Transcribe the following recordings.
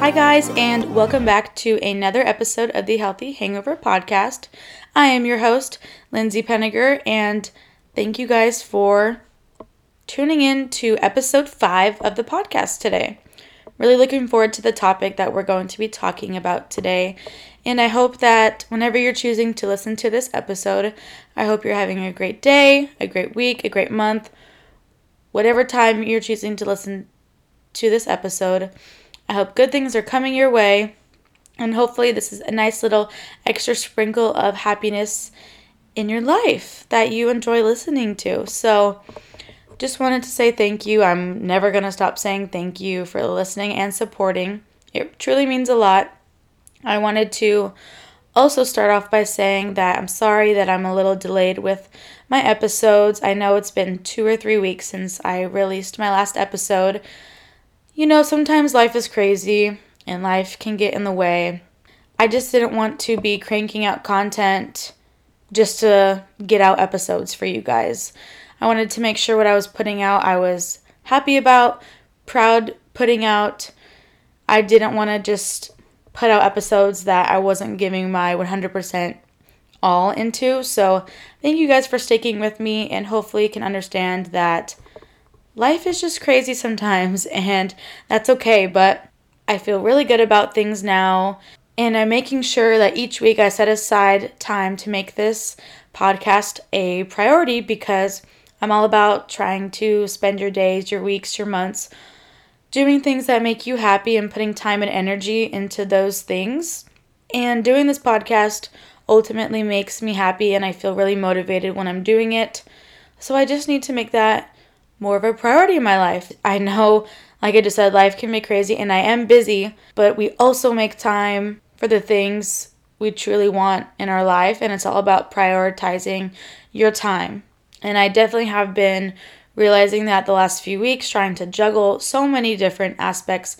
Hi, guys, and welcome back to another episode of the Healthy Hangover Podcast. I am your host, Lindsay Penniger, and thank you guys for tuning in to episode five of the podcast today. Really looking forward to the topic that we're going to be talking about today. And I hope that whenever you're choosing to listen to this episode, I hope you're having a great day, a great week, a great month, whatever time you're choosing to listen to this episode. I hope good things are coming your way. And hopefully, this is a nice little extra sprinkle of happiness in your life that you enjoy listening to. So, just wanted to say thank you. I'm never going to stop saying thank you for listening and supporting. It truly means a lot. I wanted to also start off by saying that I'm sorry that I'm a little delayed with my episodes. I know it's been two or three weeks since I released my last episode. You know, sometimes life is crazy and life can get in the way. I just didn't want to be cranking out content just to get out episodes for you guys. I wanted to make sure what I was putting out I was happy about, proud putting out. I didn't want to just put out episodes that I wasn't giving my 100% all into. So, thank you guys for sticking with me and hopefully can understand that life is just crazy sometimes, and that's okay. But I feel really good about things now, and I'm making sure that each week I set aside time to make this podcast a priority because I'm all about trying to spend your days, your weeks, your months doing things that make you happy and putting time and energy into those things. And doing this podcast ultimately makes me happy and I feel really motivated when I'm doing it. So I just need to make that more of a priority in my life. I know, like I just said, life can be crazy and I am busy, but we also make time for the things we truly want in our life, and it's all about prioritizing your time. And I definitely have been realizing that the last few weeks, trying to juggle so many different aspects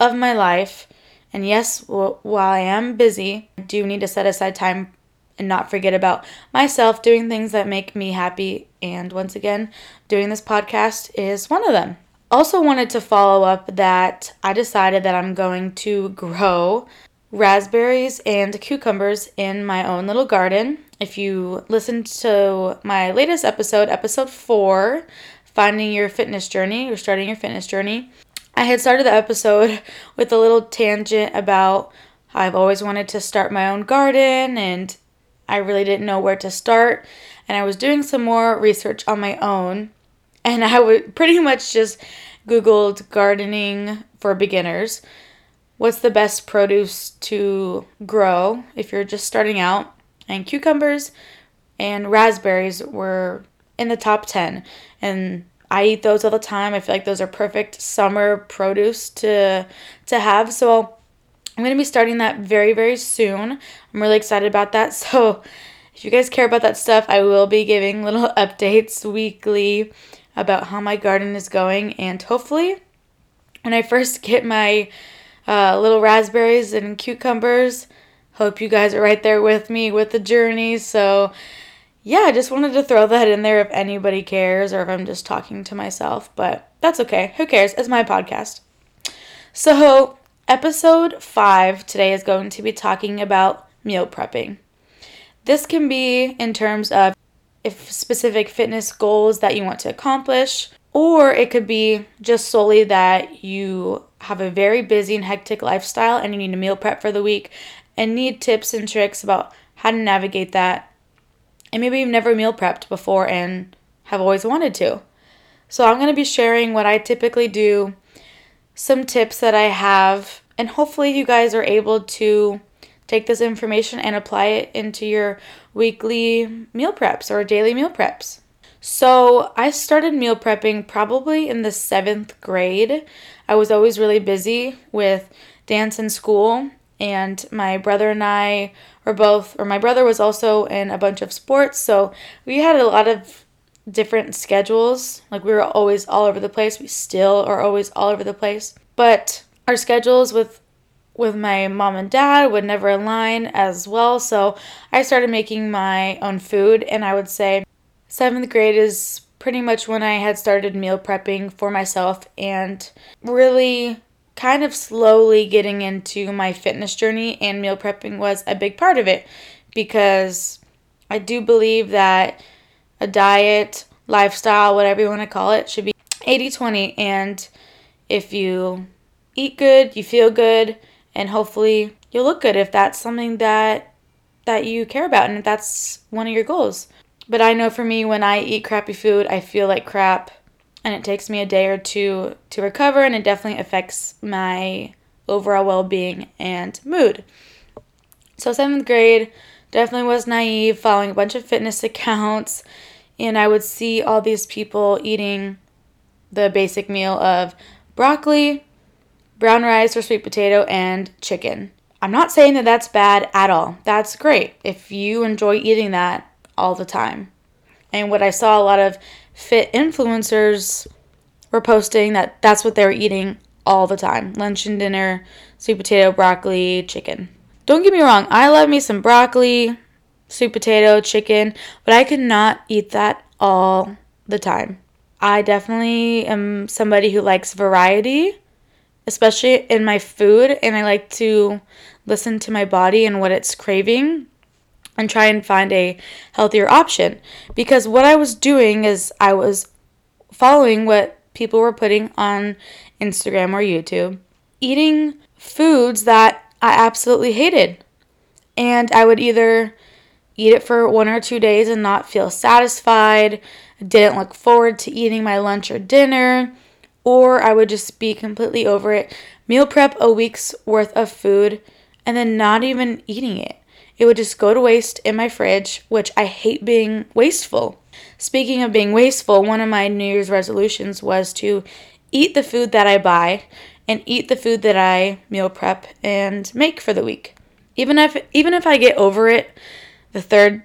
of my life. And yes, while I am busy, I do need to set aside time and not forget about myself doing things that make me happy. And once again, doing this podcast is one of them. Also, wanted to follow up that I decided that I'm going to grow raspberries and cucumbers in my own little garden. If you listened to my latest episode, episode four, Finding Your Fitness Journey or Starting Your Fitness Journey, I had started the episode with a little tangent about I've always wanted to start my own garden and I really didn't know where to start. And I was doing some more research on my own. And I would pretty much just Googled gardening for beginners. What's the best produce to grow if you're just starting out? And cucumbers and raspberries were in the top 10. And I eat those all the time. I feel like those are perfect summer produce to to have. So I'm going to be starting that very, very soon. I'm really excited about that. So, if you guys care about that stuff, I will be giving little updates weekly about how my garden is going. And hopefully, when I first get my uh, little raspberries and cucumbers, hope you guys are right there with me with the journey. So, yeah, I just wanted to throw that in there if anybody cares or if I'm just talking to myself. But that's okay. Who cares? It's my podcast. So, Episode 5 today is going to be talking about meal prepping. This can be in terms of if specific fitness goals that you want to accomplish, or it could be just solely that you have a very busy and hectic lifestyle and you need to meal prep for the week and need tips and tricks about how to navigate that. And maybe you've never meal prepped before and have always wanted to. So, I'm going to be sharing what I typically do some tips that I have, and hopefully, you guys are able to take this information and apply it into your weekly meal preps or daily meal preps. So, I started meal prepping probably in the seventh grade. I was always really busy with dance and school, and my brother and I were both, or my brother was also in a bunch of sports, so we had a lot of different schedules. Like we were always all over the place. We still are always all over the place. But our schedules with with my mom and dad would never align as well. So I started making my own food and I would say 7th grade is pretty much when I had started meal prepping for myself and really kind of slowly getting into my fitness journey, and meal prepping was a big part of it because I do believe that a diet, lifestyle, whatever you want to call it, should be 80 20. And if you eat good, you feel good, and hopefully you'll look good if that's something that that you care about and if that's one of your goals. But I know for me when I eat crappy food, I feel like crap and it takes me a day or two to recover and it definitely affects my overall well-being and mood. So 7th grade definitely was naive following a bunch of fitness accounts and I would see all these people eating the basic meal of broccoli, brown rice or sweet potato and chicken. I'm not saying that that's bad at all. That's great if you enjoy eating that all the time. And what I saw a lot of fit influencers were posting that that's what they were eating all the time lunch and dinner, sweet potato, broccoli, chicken. Don't get me wrong, I love me some broccoli, sweet potato, chicken, but I could not eat that all the time. I definitely am somebody who likes variety, especially in my food, and I like to listen to my body and what it's craving and try and find a healthier option. Because what I was doing is I was following what people were putting on Instagram or YouTube, eating foods that I absolutely hated. And I would either eat it for one or two days and not feel satisfied, didn't look forward to eating my lunch or dinner, or I would just be completely over it, meal prep a week's worth of food, and then not even eating it. It would just go to waste in my fridge, which I hate being wasteful. Speaking of being wasteful, one of my New Year's resolutions was to eat the food that I buy and eat the food that I meal prep and make for the week. Even if even if I get over it the third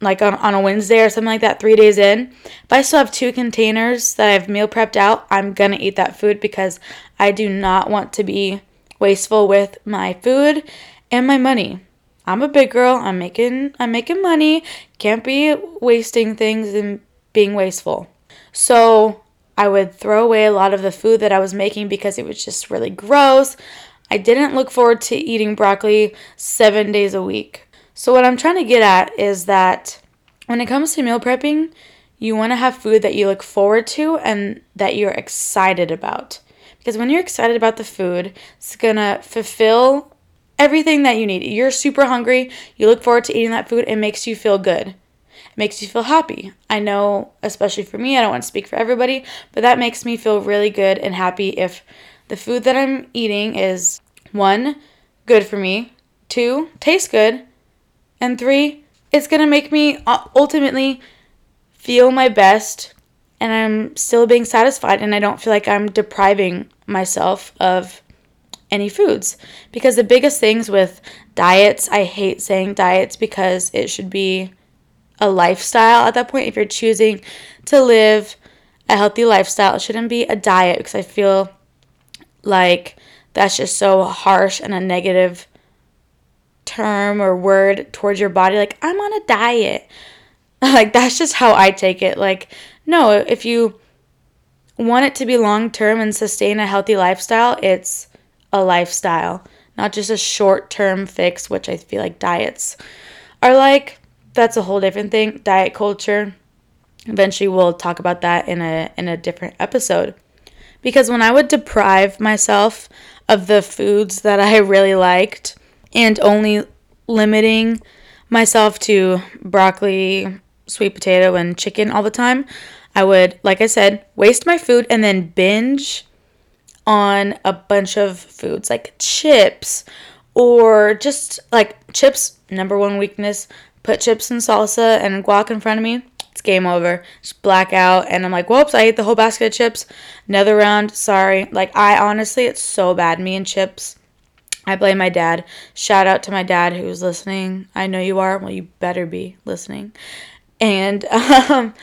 like on, on a Wednesday or something like that, three days in, if I still have two containers that I've meal prepped out, I'm gonna eat that food because I do not want to be wasteful with my food and my money. I'm a big girl. I'm making I'm making money. Can't be wasting things and being wasteful. So I would throw away a lot of the food that I was making because it was just really gross. I didn't look forward to eating broccoli seven days a week. So, what I'm trying to get at is that when it comes to meal prepping, you want to have food that you look forward to and that you're excited about. Because when you're excited about the food, it's gonna fulfill everything that you need. You're super hungry, you look forward to eating that food, it makes you feel good. It makes you feel happy. I know, especially for me, I don't want to speak for everybody, but that makes me feel really good and happy if the food that I'm eating is one, good for me, two, tastes good, and three, it's going to make me uh, ultimately feel my best and I'm still being satisfied and I don't feel like I'm depriving myself of any foods. Because the biggest things with diets, I hate saying diets because it should be a lifestyle at that point. If you're choosing to live a healthy lifestyle, it shouldn't be a diet because I feel like that's just so harsh and a negative term or word towards your body. Like, I'm on a diet. like, that's just how I take it. Like, no, if you want it to be long term and sustain a healthy lifestyle, it's a lifestyle, not just a short term fix, which I feel like diets are like. That's a whole different thing. Diet culture. Eventually we'll talk about that in a in a different episode. Because when I would deprive myself of the foods that I really liked and only limiting myself to broccoli, sweet potato, and chicken all the time, I would, like I said, waste my food and then binge on a bunch of foods like chips or just like chips, number one weakness. Put chips and salsa and guac in front of me, it's game over. Just black out, and I'm like, whoops, I ate the whole basket of chips. Another round, sorry. Like, I honestly, it's so bad. Me and chips. I blame my dad. Shout out to my dad who's listening. I know you are. Well, you better be listening. And um,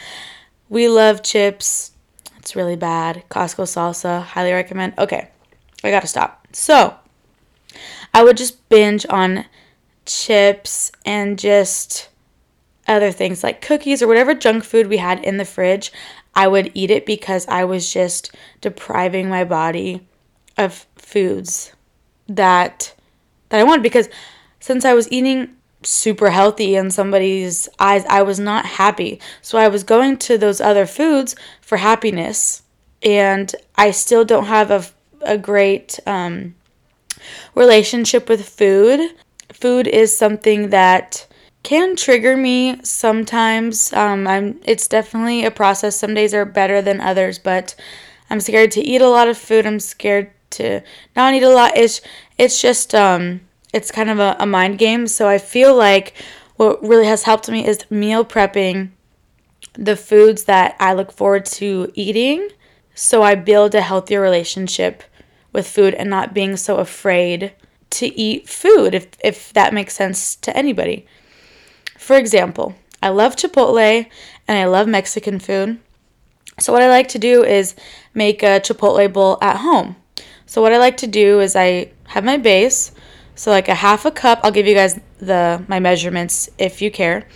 we love chips it's really bad. Costco salsa, highly recommend. Okay, I gotta stop. So, I would just binge on chips and just other things like cookies or whatever junk food we had in the fridge. I would eat it because I was just depriving my body of foods that that I wanted because since I was eating super healthy in somebody's eyes, I was not happy. So I was going to those other foods for happiness, and I still don't have a, a great um, relationship with food. Food is something that can trigger me sometimes. Um, I'm. It's definitely a process. Some days are better than others, but I'm scared to eat a lot of food. I'm scared to not eat a lot. It's it's just um it's kind of a, a mind game. So I feel like what really has helped me is meal prepping the foods that I look forward to eating. So I build a healthier relationship with food and not being so afraid to eat food, if, if that makes sense to anybody. For example, I love Chipotle and I love Mexican food. So, what I like to do is make a Chipotle bowl at home. So, what I like to do is I have my base, so like a half a cup, I'll give you guys the my measurements if you care.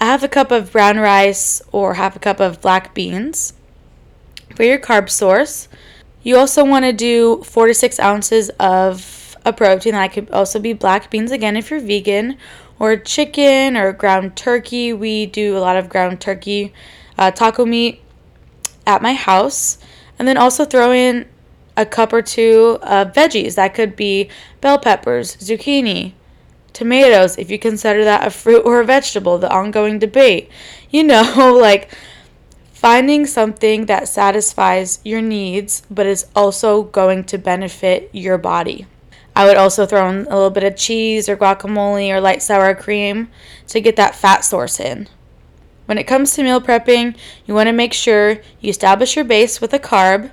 A half a cup of brown rice or half a cup of black beans for your carb source. You also want to do four to six ounces of a protein. That could also be black beans again if you're vegan, or chicken or ground turkey. We do a lot of ground turkey uh, taco meat at my house. And then also throw in a cup or two of veggies. That could be bell peppers, zucchini, tomatoes, if you consider that a fruit or a vegetable, the ongoing debate. You know, like finding something that satisfies your needs but is also going to benefit your body. I would also throw in a little bit of cheese or guacamole or light sour cream to get that fat source in. When it comes to meal prepping, you want to make sure you establish your base with a carb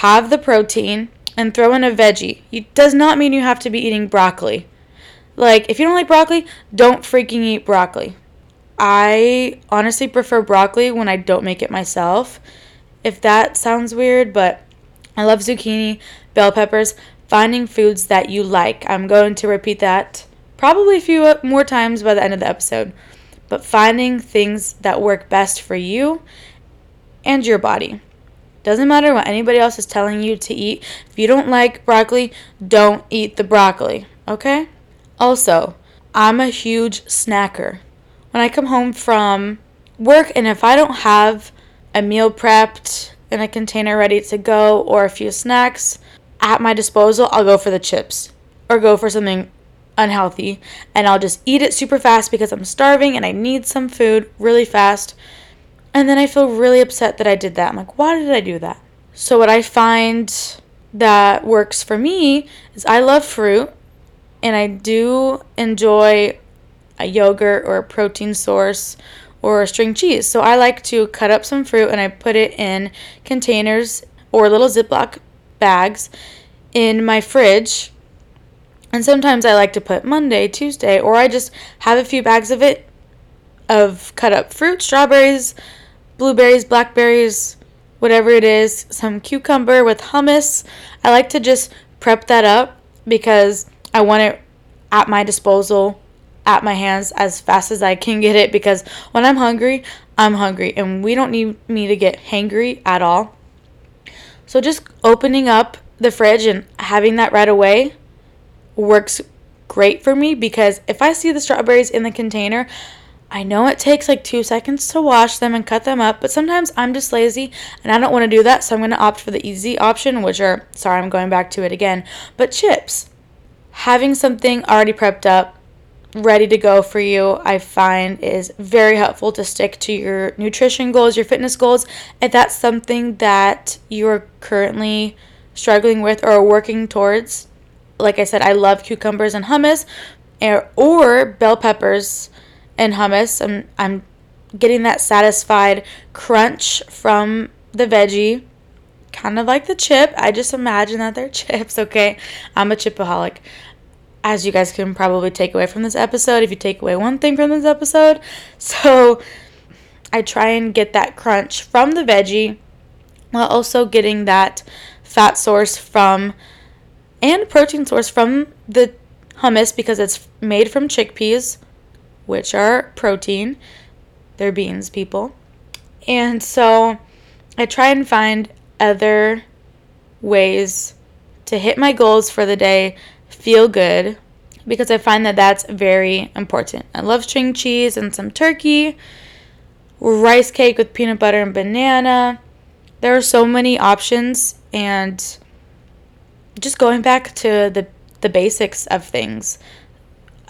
have the protein, and throw in a veggie. It does not mean you have to be eating broccoli. Like, if you don't like broccoli, don't freaking eat broccoli. I honestly prefer broccoli when I don't make it myself. If that sounds weird, but I love zucchini, bell peppers, finding foods that you like. I'm going to repeat that probably a few uh, more times by the end of the episode. But finding things that work best for you and your body. Doesn't matter what anybody else is telling you to eat. If you don't like broccoli, don't eat the broccoli, okay? Also, I'm a huge snacker. When I come home from work and if I don't have a meal prepped in a container ready to go or a few snacks at my disposal, I'll go for the chips or go for something unhealthy and I'll just eat it super fast because I'm starving and I need some food really fast and then I feel really upset that I did that. I'm like, why did I do that? So, what I find that works for me is I love fruit and I do enjoy a yogurt or a protein source or a string cheese. So, I like to cut up some fruit and I put it in containers or little Ziploc bags in my fridge. And sometimes I like to put Monday, Tuesday, or I just have a few bags of it of cut up fruit, strawberries, blueberries, blackberries, whatever it is, some cucumber with hummus. I like to just prep that up because I want it at my disposal, at my hands as fast as I can get it because when I'm hungry, I'm hungry and we don't need me to get hangry at all. So just opening up the fridge and having that right away works great for me because if I see the strawberries in the container, I know it takes like two seconds to wash them and cut them up, but sometimes I'm just lazy and I don't want to do that, so I'm going to opt for the easy option, which are, sorry, I'm going back to it again, but chips. Having something already prepped up, ready to go for you, I find is very helpful to stick to your nutrition goals, your fitness goals, if that's something that you're currently struggling with or working towards. Like I said, I love cucumbers and hummus or, or bell peppers and hummus. I'm I'm getting that satisfied crunch from the veggie. Kind of like the chip. I just imagine that they're chips, okay? I'm a chipaholic. As you guys can probably take away from this episode, if you take away one thing from this episode. So I try and get that crunch from the veggie while also getting that fat source from and protein source from the hummus because it's made from chickpeas which are protein. They're beans, people. And so I try and find other ways to hit my goals for the day, feel good, because I find that that's very important. I love string cheese and some turkey, rice cake with peanut butter and banana. There are so many options, and just going back to the the basics of things.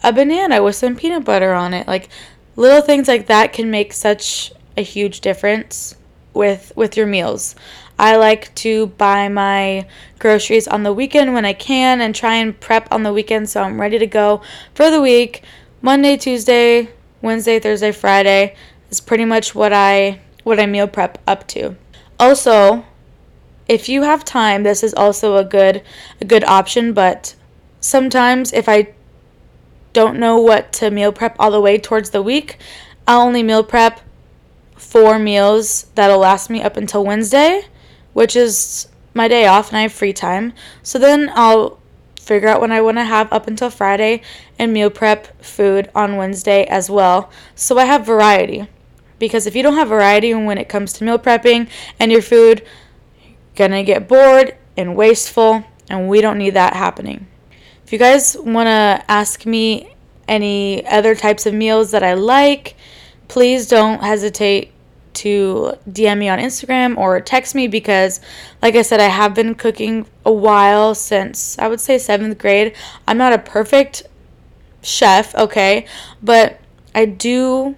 A banana with some peanut butter on it, like little things like that can make such a huge difference with with your meals. I like to buy my groceries on the weekend when I can and try and prep on the weekend so I'm ready to go for the week. Monday, Tuesday, Wednesday, Thursday, Friday is pretty much what I what I meal prep up to. Also, if you have time, this is also a good a good option, but sometimes if I don't know what to meal prep all the way towards the week, I'll only meal prep four meals that'll last me up until Wednesday, which is my day off and I have free time. So then I'll figure out what I want to have up until Friday and meal prep food on Wednesday as well. So I have variety. Because if you don't have variety when it comes to meal prepping and your food, you're gonna get bored and wasteful, and we don't need that happening. If you guys want to ask me any other types of meals that I like, please don't hesitate to DM me on Instagram or text me because, like I said, I have been cooking a while since I would say seventh grade. I'm not a perfect chef, okay, but I do,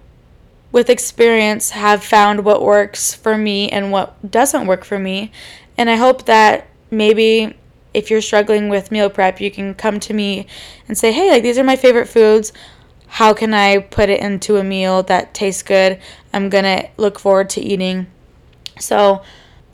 with experience, have found what works for me and what doesn't work for me. And I hope that maybe if you're struggling with meal prep, you can come to me and say, hey, like these are my favorite foods how can I put it into a meal that tastes good? I'm going to look forward to eating. So,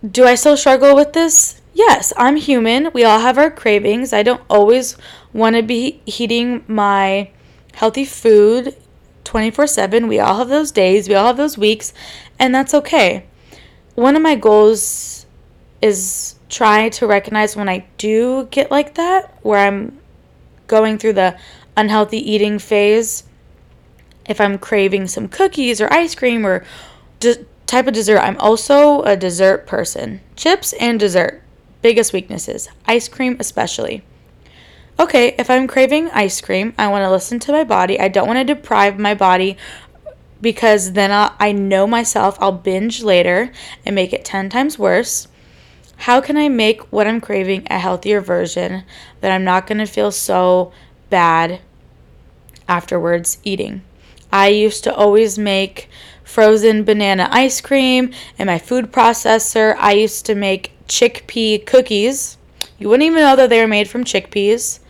do I still struggle with this? Yes, I'm human. We all have our cravings. I don't always want to be eating my healthy food 24 7. We all have those days, we all have those weeks, and that's okay. One of my goals is try to recognize when I do get like that, where I'm going through the unhealthy eating phase, if I'm craving some cookies or ice cream or de- type of dessert, I'm also a dessert person. Chips and dessert, biggest weaknesses, ice cream especially. Okay, if I'm craving ice cream, I want to listen to my body. I don't want to deprive my body because then I'll, I know myself, I'll binge later and make it 10 times worse. How can I make what I'm craving a healthier version that I'm not going to feel so bad afterwards eating. I used to always make frozen banana ice cream in my food processor. I used to make chickpea cookies. You wouldn't even know that they were made from chickpeas.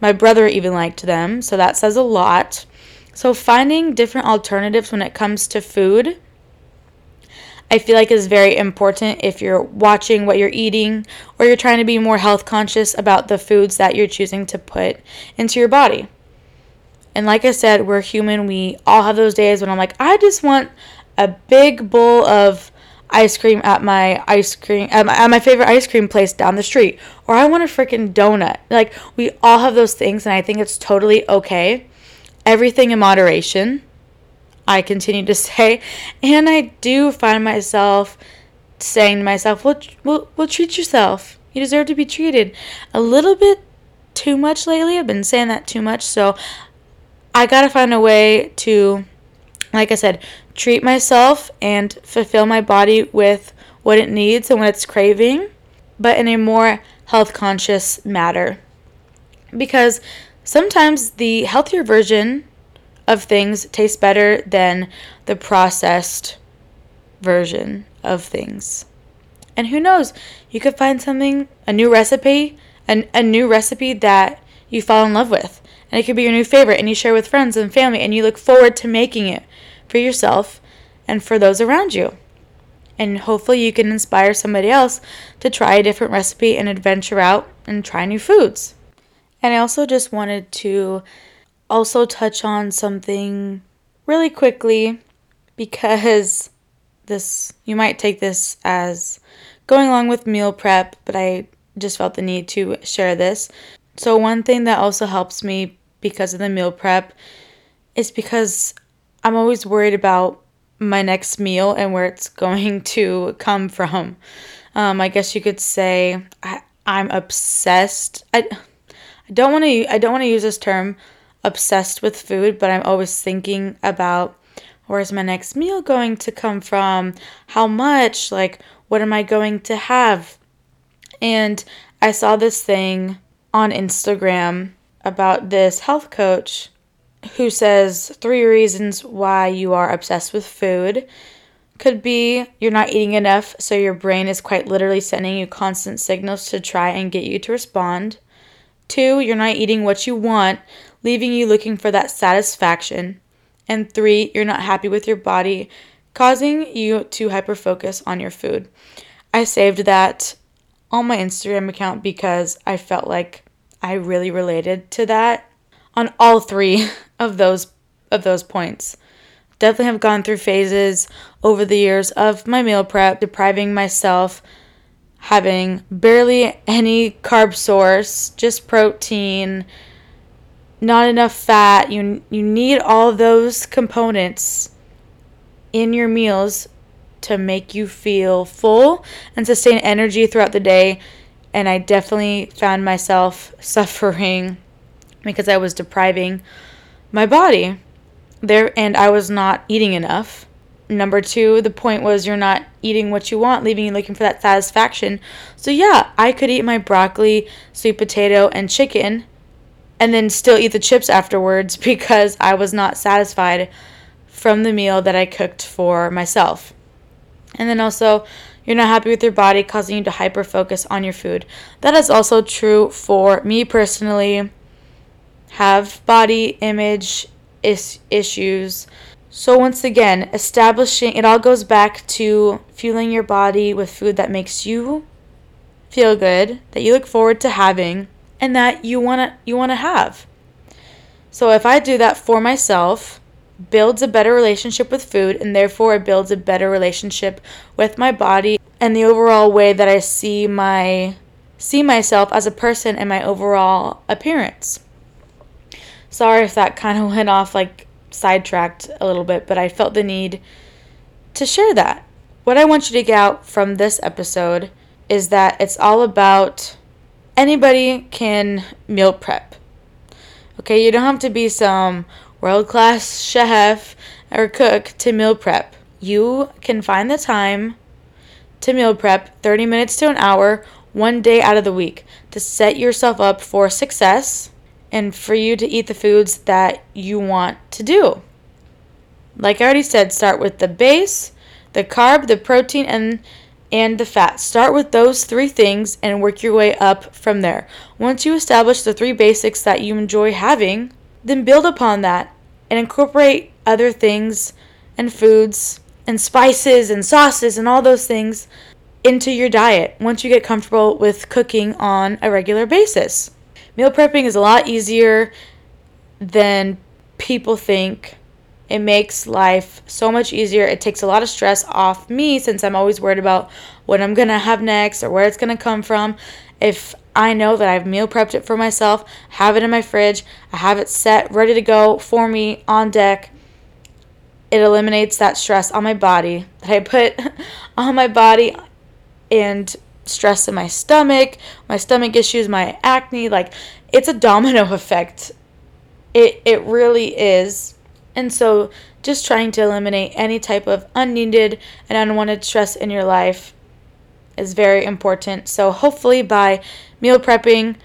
My brother even liked them, so that says a lot. So, finding different alternatives when it comes to food, I feel like is very important if you're watching what you're eating or you're trying to be more health conscious about the foods that you're choosing to put into your body. And like I said, we're human. We all have those days when I'm like, I just want a big bowl of ice cream at my ice cream at my, at my favorite ice cream place down the street or I want a freaking donut. Like we all have those things and I think it's totally okay. Everything in moderation. I continue to say and I do find myself saying to myself, "Well, well, well treat yourself. You deserve to be treated." A little bit too much lately. I've been saying that too much, so I got to find a way to, like I said, treat myself and fulfill my body with what it needs and what it's craving, but in a more health conscious matter. Because sometimes the healthier version of things tastes better than the processed version of things. And who knows, you could find something, a new recipe, an, a new recipe that you fall in love with and it could be your new favorite and you share with friends and family and you look forward to making it for yourself and for those around you. And hopefully you can inspire somebody else to try a different recipe and adventure out and try new foods. And I also just wanted to also touch on something really quickly because this you might take this as going along with meal prep, but I just felt the need to share this. So one thing that also helps me because of the meal prep is because I'm always worried about my next meal and where it's going to come from. Um, I guess you could say I, I'm obsessed. I, I don't want to I don't want to use this term obsessed with food, but I'm always thinking about where's my next meal going to come from? How much? Like what am I going to have? And I saw this thing on Instagram about this health coach who says three reasons why you are obsessed with food. Could be you're not eating enough, so your brain is quite literally sending you constant signals to try and get you to respond. Two, you're not eating what you want, leaving you looking for that satisfaction. And three, you're not happy with your body, causing you to hyperfocus on your food. I saved that on my Instagram account because I felt like I really related to that on all three of those of those points. Definitely have gone through phases over the years of my meal prep, depriving myself, having barely any carb source, just protein, not enough fat. You you need all those components in your meals to make you feel full and sustain energy throughout the day. And I definitely found myself suffering because I was depriving my body there and I was not eating enough. Number two, the point was you're not eating what you want, leaving you looking for that satisfaction. So, yeah, I could eat my broccoli, sweet potato, and chicken and then still eat the chips afterwards because I was not satisfied from the meal that I cooked for myself. And then also, you're not happy with your body, causing you to hyper focus on your food. That is also true for me personally. Have body image is- issues. So, once again, establishing it all goes back to fueling your body with food that makes you feel good, that you look forward to having, and that you want to you want to have. So, if I do that for myself, builds a better relationship with food and therefore it builds a better relationship with my body and the overall way that I see my see myself as a person and my overall appearance. Sorry if that kind of went off like sidetracked a little bit, but I felt the need to share that. What I want you to get out from this episode is that it's all about anybody can meal prep. Okay, you don't have to be some world class chef or cook to meal prep. You can find the time to meal prep 30 minutes to an hour one day out of the week to set yourself up for success and for you to eat the foods that you want to do. Like I already said, start with the base, the carb, the protein, and and the fat. Start with those three things and work your way up from there. Once you establish the three basics that you enjoy having, then build upon that and incorporate other things and foods and spices and sauces and all those things into your diet once you get comfortable with cooking on a regular basis. Meal prepping is a lot easier than people think. It makes life so much easier. It takes a lot of stress off me since I'm always worried about what I'm going to have next or where it's going to come from. If I know that I've meal prepped it for myself, have it in my fridge, I have it set, ready to go for me on deck. It eliminates that stress on my body that I put on my body and stress in my stomach, my stomach issues, my acne. Like, it's a domino effect. It, it really is. And so, just trying to eliminate any type of unneeded and unwanted stress in your life is very important. So, hopefully, by meal prepping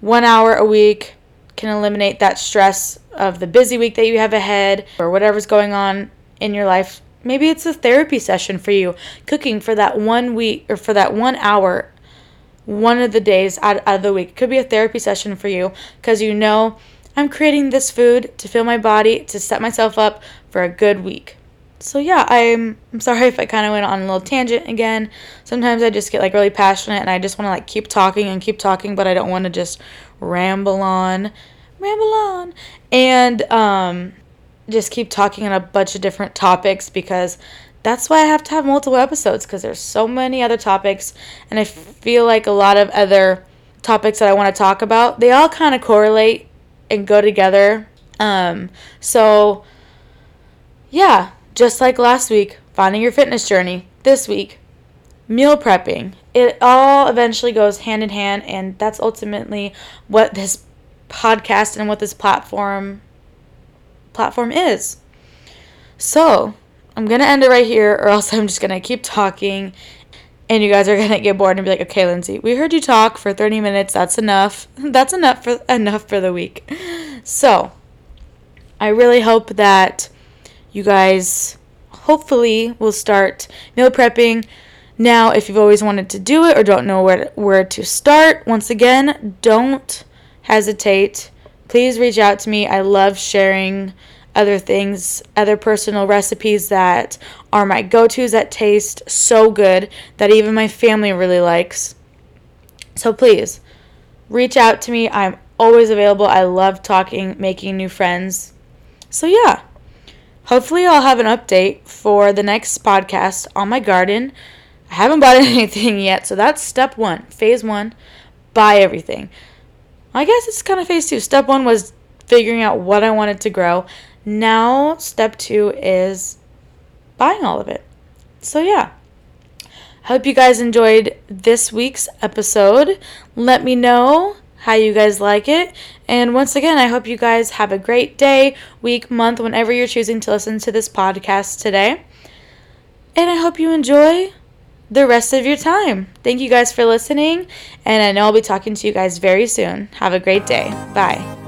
one hour a week can eliminate that stress of the busy week that you have ahead or whatever's going on in your life. Maybe it's a therapy session for you, cooking for that one week or for that one hour, one of the days out, of the week. It could be a therapy session for you because you know I'm creating this food to fill my body, to set myself up for a good week so yeah, I'm I'm sorry if I kind of went on a little tangent again. Sometimes I just get like really passionate and I just want to like keep talking and keep talking, but I don't want to just ramble on, ramble on, and um, just keep talking on a bunch of different topics because that's why I have to have multiple episodes because there's so many other topics and I feel like a lot of other topics that I want to talk about they all kind of correlate and go together. Um, so yeah, just like last week, finding your fitness journey, this week, meal prepping. It all eventually goes hand in hand, and that's ultimately what this podcast and what this platform platform is. So, I'm gonna end it right here, or else I'm just gonna keep talking, and you guys are gonna get bored and be like, "Okay, Lindsay, we heard you talk for 30 minutes. That's enough. That's enough for enough for the week." So, I really hope that you guys hopefully will start meal prepping. Now, if you've always wanted to do it or don't know where where to start, once again, don't hesitate. Please reach out to me. I love sharing other things, other personal recipes that are my go tos that taste so good that even my family really likes. So please reach out to me. I'm always available. I love talking, making new friends. So, yeah, hopefully, I'll have an update for the next podcast on my garden. I haven't bought anything yet, so that's step one. Phase one buy everything. I guess it's kind of phase two. Step one was figuring out what I wanted to grow. Now, step two is buying all of it. So, yeah. Hope you guys enjoyed this week's episode. Let me know how you guys like it. And once again, I hope you guys have a great day, week, month, whenever you're choosing to listen to this podcast today. And I hope you enjoy the rest of your time. Thank you guys for listening, and I know I'll be talking to you guys very soon. Have a great day. Bye.